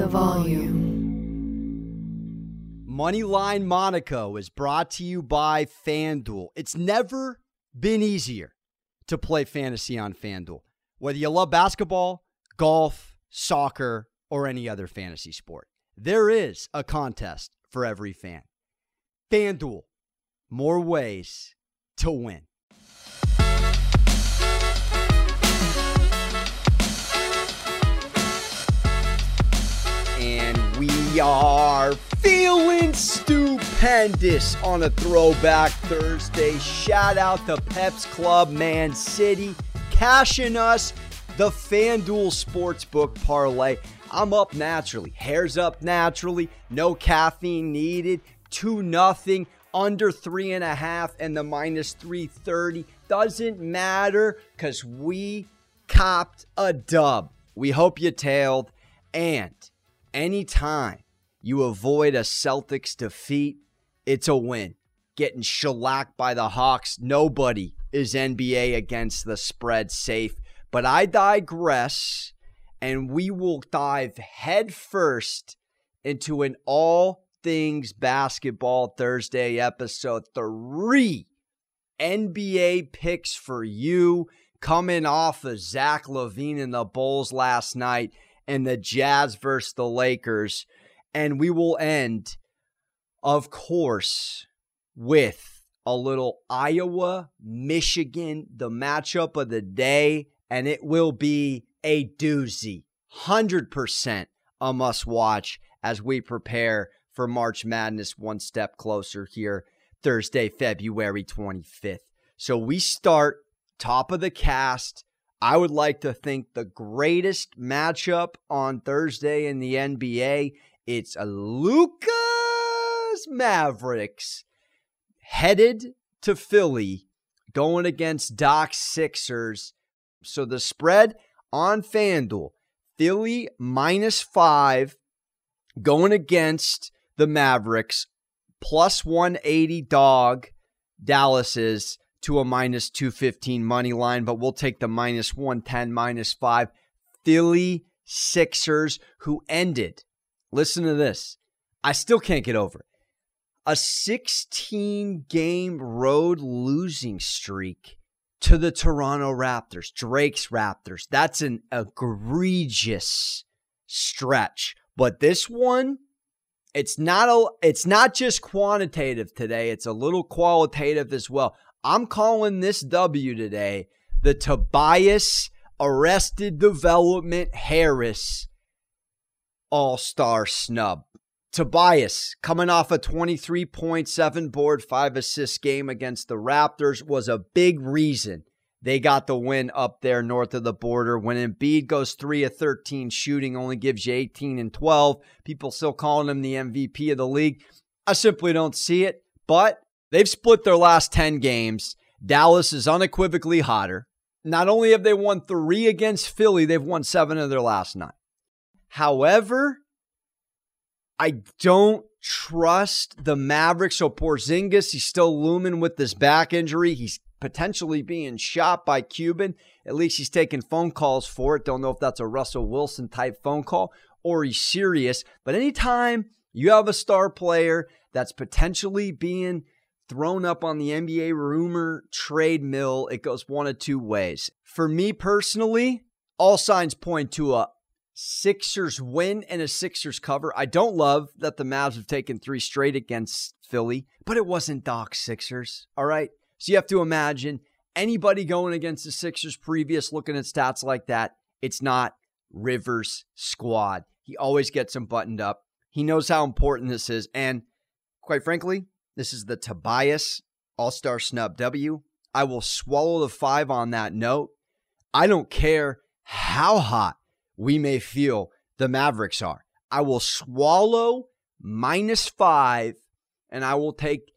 the volume. Moneyline Monaco is brought to you by FanDuel. It's never been easier to play fantasy on FanDuel. Whether you love basketball, golf, soccer, or any other fantasy sport, there is a contest for every fan. FanDuel, more ways to win. Are feeling stupendous on a throwback Thursday. Shout out to Peps Club Man City, cashing us the FanDuel Sportsbook parlay. I'm up naturally, hair's up naturally, no caffeine needed, 2 nothing, under three and a half, and the minus 330. Doesn't matter because we copped a dub. We hope you tailed. And anytime you avoid a Celtics defeat, it's a win. Getting shellacked by the Hawks, nobody is NBA against the spread safe. But I digress, and we will dive headfirst into an all things basketball Thursday episode three. NBA picks for you coming off of Zach LaVine and the Bulls last night and the Jazz versus the Lakers. And we will end, of course, with a little Iowa, Michigan, the matchup of the day. And it will be a doozy. 100% a must watch as we prepare for March Madness one step closer here Thursday, February 25th. So we start top of the cast. I would like to think the greatest matchup on Thursday in the NBA. It's a Luka's Mavericks headed to Philly going against Doc Sixers. So the spread on FanDuel, Philly minus five going against the Mavericks, plus 180 dog. Dallas is to a minus 215 money line, but we'll take the minus 110, minus five. Philly Sixers, who ended, listen to this. I still can't get over it. A 16 game road losing streak to the Toronto Raptors, Drake's Raptors. That's an egregious stretch. But this one, it's not a it's not just quantitative today, it's a little qualitative as well. I'm calling this W today the Tobias Arrested Development Harris All-Star snub. Tobias, coming off a 23.7 board, 5 assist game against the Raptors, was a big reason they got the win up there north of the border. When Embiid goes 3 of 13 shooting, only gives you 18 and 12. People still calling him the MVP of the league. I simply don't see it, but they've split their last 10 games. Dallas is unequivocally hotter. Not only have they won three against Philly, they've won seven of their last nine. However, I don't trust the Mavericks. So Porzingis, he's still looming with this back injury. He's potentially being shot by Cuban. At least he's taking phone calls for it. Don't know if that's a Russell Wilson type phone call or he's serious. But anytime you have a star player that's potentially being thrown up on the NBA rumor trade mill, it goes one of two ways. For me personally, all signs point to a Sixers win and a Sixers cover. I don't love that the Mavs have taken three straight against Philly, but it wasn't Doc Sixers. All right. So you have to imagine anybody going against the Sixers previous looking at stats like that, it's not Rivers' squad. He always gets them buttoned up. He knows how important this is. And quite frankly, this is the Tobias All Star Snub W. I will swallow the five on that note. I don't care how hot we may feel the Mavericks are. I will swallow minus five and I will take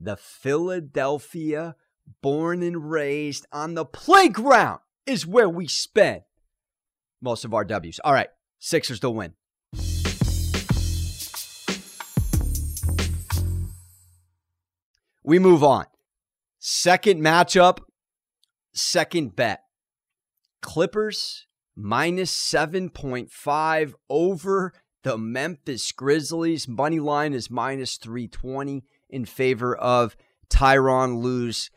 the Philadelphia, born and raised on the playground, is where we spend most of our W's. All right, Sixers to win. We move on. Second matchup, second bet. Clippers minus 7.5 over the Memphis Grizzlies. Money line is minus 320 in favor of Tyronn Lue's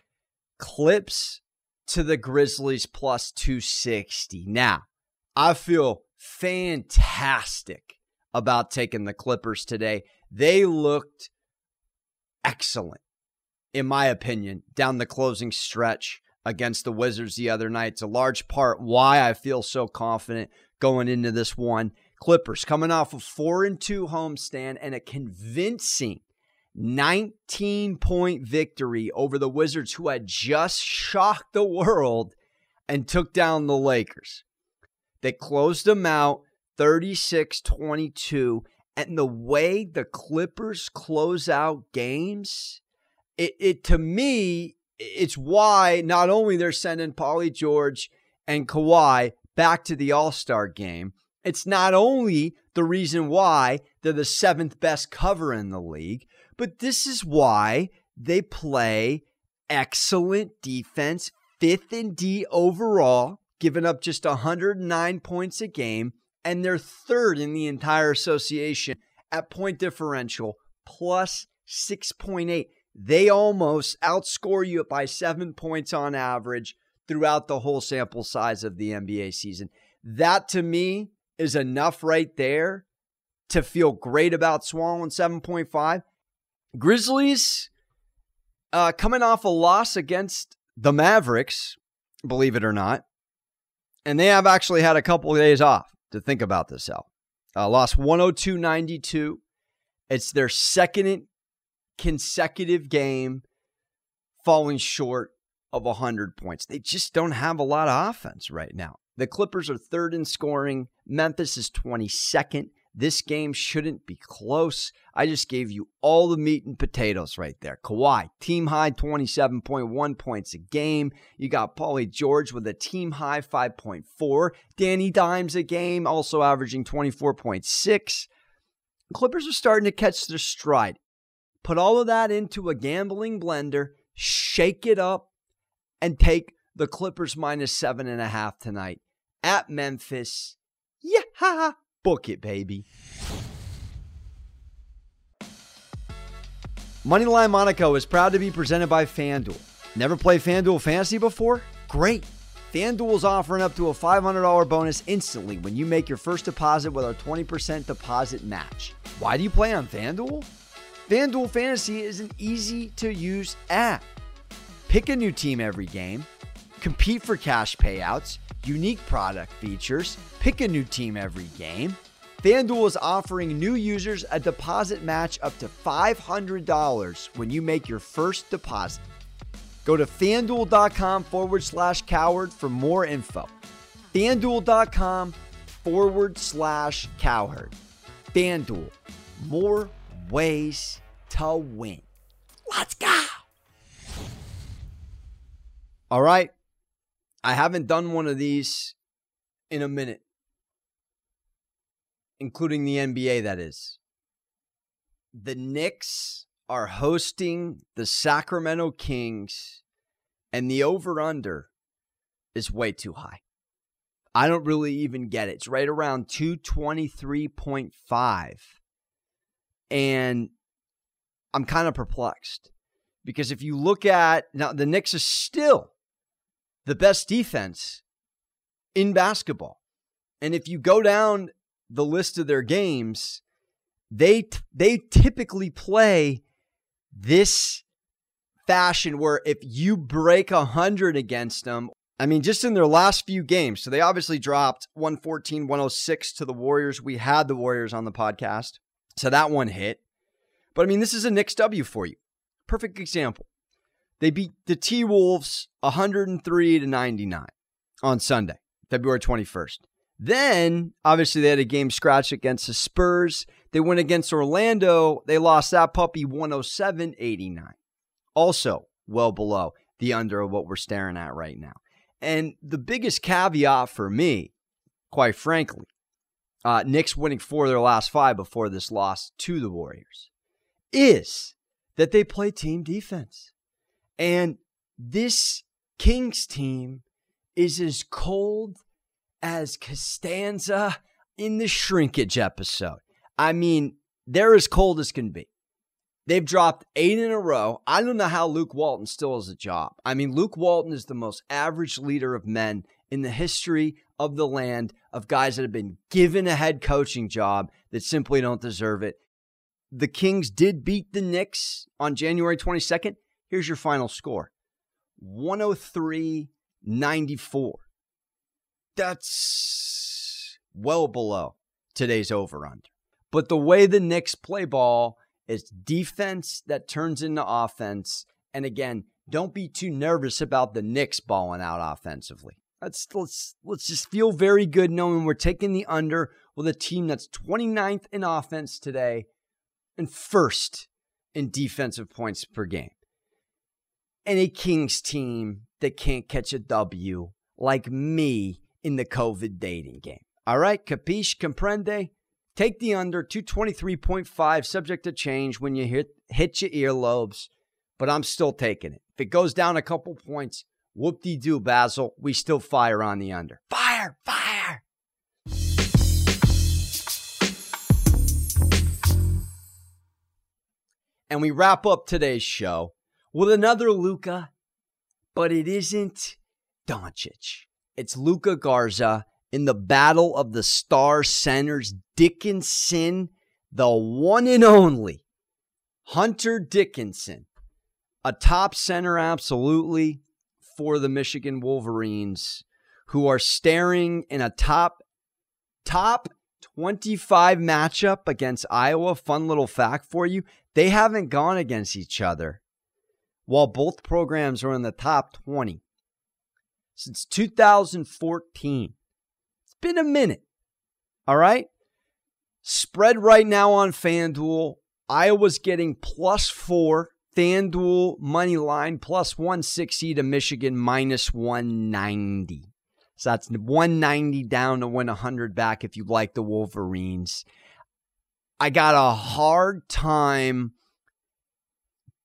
Clips to the Grizzlies plus 260. Now, I feel fantastic about taking the Clippers today. They looked excellent, in my opinion, down the closing stretch against the Wizards the other night. It's a large part why I feel so confident going into this one. Clippers coming off a 4 and 2 homestand and a convincing 19 point victory over the Wizards, who had just shocked the world and took down the Lakers. They closed them out 36 22. And the way the Clippers close out games, it, it to me, it's why not only they're sending Paulie George and Kawhi back to the All Star game, it's not only the reason why they're the seventh best cover in the league, but this is why they play excellent defense, fifth in D overall, giving up just 109 points a game, and they're third in the entire association at point differential, plus 6.8. They almost outscore you by seven points on average throughout the whole sample size of the NBA season. That to me is enough right there to feel great about swallowing 7.5. Grizzlies uh, coming off a loss against the Mavericks, believe it or not. And they have actually had a couple of days off to think about this out. Uh, lost 102 92. It's their second consecutive game falling short of 100 points. They just don't have a lot of offense right now. The Clippers are third in scoring. Memphis is 22nd. This game shouldn't be close. I just gave you all the meat and potatoes right there. Kawhi, team high 27.1 points a game. You got Paulie George with a team high 5.4. Danny Dimes a game, also averaging 24.6. Clippers are starting to catch their stride. Put all of that into a gambling blender, shake it up, and take the Clippers minus seven and a half tonight at Memphis. Yeah, book it, baby. Moneyline Monaco is proud to be presented by FanDuel. Never played FanDuel Fantasy before? Great. FanDuel is offering up to a $500 bonus instantly when you make your first deposit with our 20% deposit match. Why do you play on FanDuel? FanDuel Fantasy is an easy to use app. Pick a new team every game, compete for cash payouts, unique product features, pick a new team every game. FanDuel is offering new users a deposit match up to $500 when you make your first deposit. Go to fanduel.com forward slash cowherd for more info. Fanduel.com forward slash cowherd. Fanduel, more ways to win. Let's go. All right. I haven't done one of these in a minute, including the NBA, that is. The Knicks are hosting the Sacramento Kings, and the over under is way too high. I don't really even get it. It's right around 223.5. And I'm kind of perplexed because if you look at now, the Knicks is still the best defense in basketball. And if you go down the list of their games, they they typically play this fashion where if you break 100 against them, I mean, just in their last few games, so they obviously dropped 114, 106 to the Warriors. We had the Warriors on the podcast, so that one hit. But I mean, this is a Knicks W for you. Perfect example. They beat the T Wolves 103 to 99 on Sunday, February 21st. Then, obviously, they had a game scratch against the Spurs. They went against Orlando. They lost that puppy 107 89. Also, well below the under of what we're staring at right now. And the biggest caveat for me, quite frankly, uh, Knicks winning four of their last five before this loss to the Warriors, is that they play team defense. And this Kings team is as cold as Costanza in the shrinkage episode. I mean, they're as cold as can be. They've dropped eight in a row. I don't know how Luke Walton still has a job. I mean, Luke Walton is the most average leader of men in the history of the land of guys that have been given a head coaching job that simply don't deserve it. The Kings did beat the Knicks on January 22nd. Here's your final score 103 94. That's well below today's over under. But the way the Knicks play ball is defense that turns into offense. And again, don't be too nervous about the Knicks balling out offensively. Let's let's let's just feel very good knowing we're taking the under with a team that's 29th in offense today and first in defensive points per game. And a Kings team that can't catch a W like me in the COVID dating game. All right, capiche, comprende? Take the under 223.5, subject to change when you hit, hit your earlobes, but I'm still taking it. If it goes down a couple points, whoop de doo, Basil. We still fire on the under. Fire, fire. And we wrap up today's show with another Luka, but it isn't Doncic. It's Luka Garza in the battle of the star centers. Dickinson, the one and only Hunter Dickinson, a top center, absolutely, for the Michigan Wolverines, who are staring in a top top 25 matchup against Iowa. Fun little fact for you. They haven't gone against each other while both programs are in the top 20 since 2014. It's been a minute. All right. Spread right now on FanDuel. Iowa's getting plus four. FanDuel money line plus 160 to Michigan minus 190. So that's 190 down to win 100 back if you like the Wolverines. I got a hard time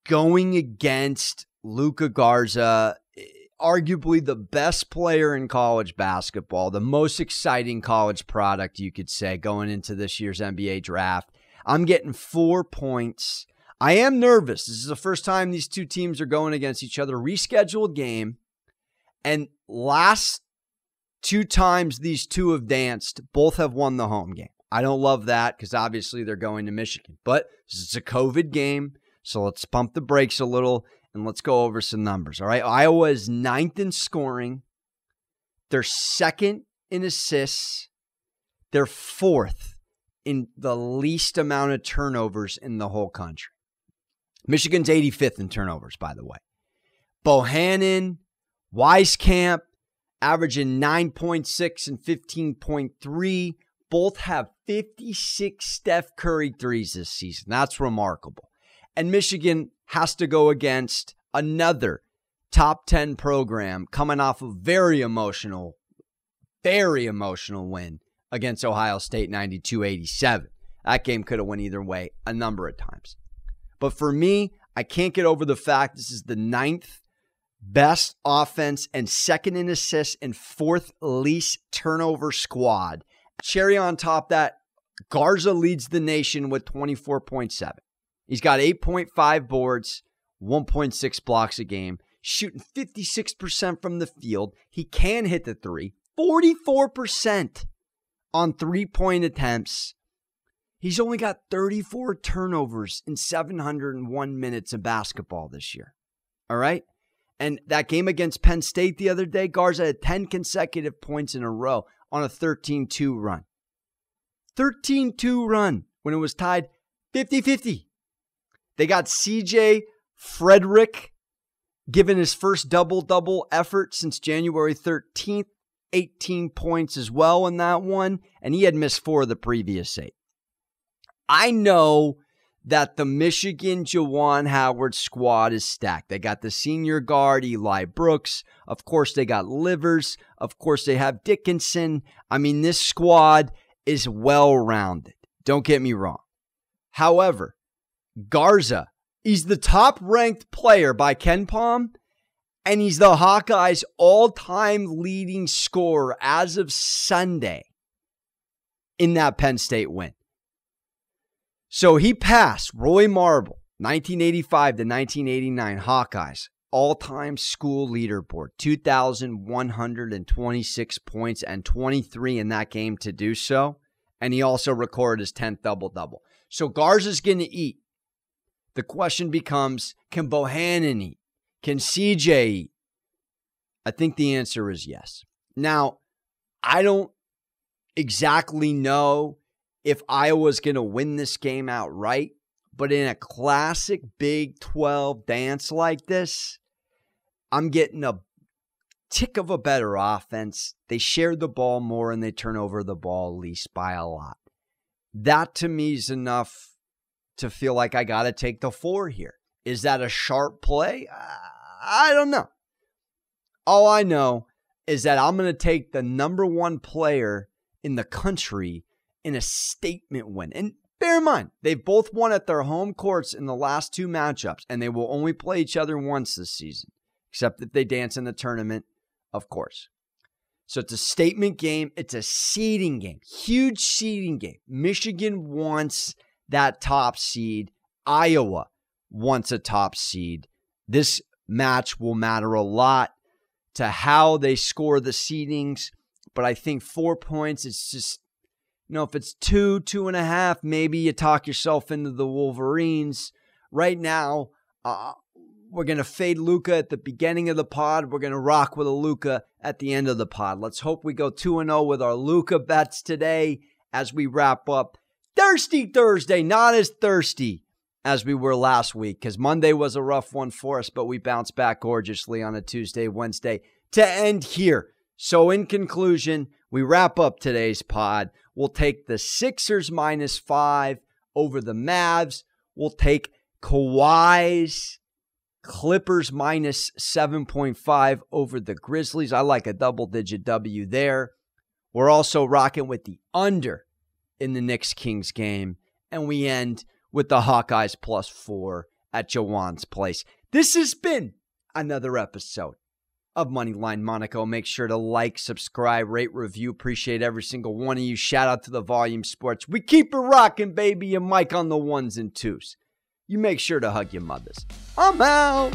going against Luka Garza eh, arguably the best player in college basketball, the most exciting college product, you could say, going into this year's NBA draft. I'm getting four points. I am nervous. This is the first time these two teams are going against each other. Rescheduled game. And last two times these two have danced, both have won the home game. I don't love that because obviously they're going to Michigan, but is a COVID game. So let's pump the brakes a little and let's go over some numbers. All right. Iowa is ninth in scoring, they're second in assists, they're fourth in the least amount of turnovers in the whole country. Michigan's 85th in turnovers, by the way. Bohannon, Wieskamp, averaging 9.6 and 15.3. Both have 56 Steph Curry threes this season. That's remarkable. And Michigan has to go against another top 10 program coming off a very emotional, very emotional win against Ohio State 92 87. That game could have went either way a number of times. But for me, I can't get over the fact this is the ninth best offense and second in assists and fourth least turnover squad. Cherry on top that, Garza leads the nation with 24.7. He's got 8.5 boards, 1.6 blocks a game, shooting 56% from the field. He can hit the three, 44% on three point attempts. He's only got 34 turnovers in 701 minutes of basketball this year. All right. And that game against Penn State the other day, Garza had 10 consecutive points in a row on a 13 2 run. 13 2 run when it was tied 50 50. They got CJ Frederick given his first double double effort since January 13th, 18 points as well in that one, and he had missed four of the previous eight. I know that the Michigan Juwan Howard squad is stacked. They got the senior guard, Eli Brooks. Of course, they got Livers. Of course, they have Dickinson. I mean, this squad is well rounded. Don't get me wrong. However, Garza. is the top ranked player by KenPom, and he's the Hawkeyes' all time leading scorer as of Sunday in that Penn State win. So he passed Roy Marble, 1985 to 1989 Hawkeyes, all time school leaderboard, 2,126 points and 23 in that game to do so. And he also recorded his 10th double double. So Garza's going to eat. The question becomes can Bohannon eat? Can CJ eat? I think the answer is yes. Now, I don't exactly know if Iowa's going to win this game outright, but in a classic Big 12 dance like this, I'm getting a tick of a better offense. They share the ball more and they turn over the ball least by a lot. That to me is enough to feel like I got to take the four here. Is that a sharp play? Uh, I don't know. All I know is that I'm going to take the number one player in the country in a statement win. And bear in mind, they've both won at their home courts in the last two matchups, and they will only play each other once this season, except if they dance in the tournament, of course. So it's a statement game. It's a seeding game, huge seeding game. Michigan wants that top seed. Iowa wants a top seed. This match will matter a lot to how they score the seedings. But I think four points, it's just, you know, if it's two, two and a half, maybe you talk yourself into the Wolverines. Right now, uh, we're going to fade Luka at the beginning of the pod. We're going to rock with a Luka at the end of the pod. Let's hope we go 2 0 with our Luka bets today as we wrap up Thirsty Thursday, not as thirsty as we were last week because Monday was a rough one for us, but we bounced back gorgeously on a Tuesday, Wednesday to end here. So, in conclusion, we wrap up today's pod. We'll take the Sixers minus five over the Mavs. We'll take Kawhi's Clippers minus 7.5 over the Grizzlies. I like a double digit W there. We're also rocking with the under in the Knicks Kings game. And we end with the Hawkeyes plus four at Juwan's place. This has been another episode of Moneyline Monaco. Make sure to like, subscribe, rate, review. Appreciate every single one of you. Shout out to the Volume Sports. We keep it rocking, baby, and Mike on the ones and twos. You make sure to hug your mothers. I'm out.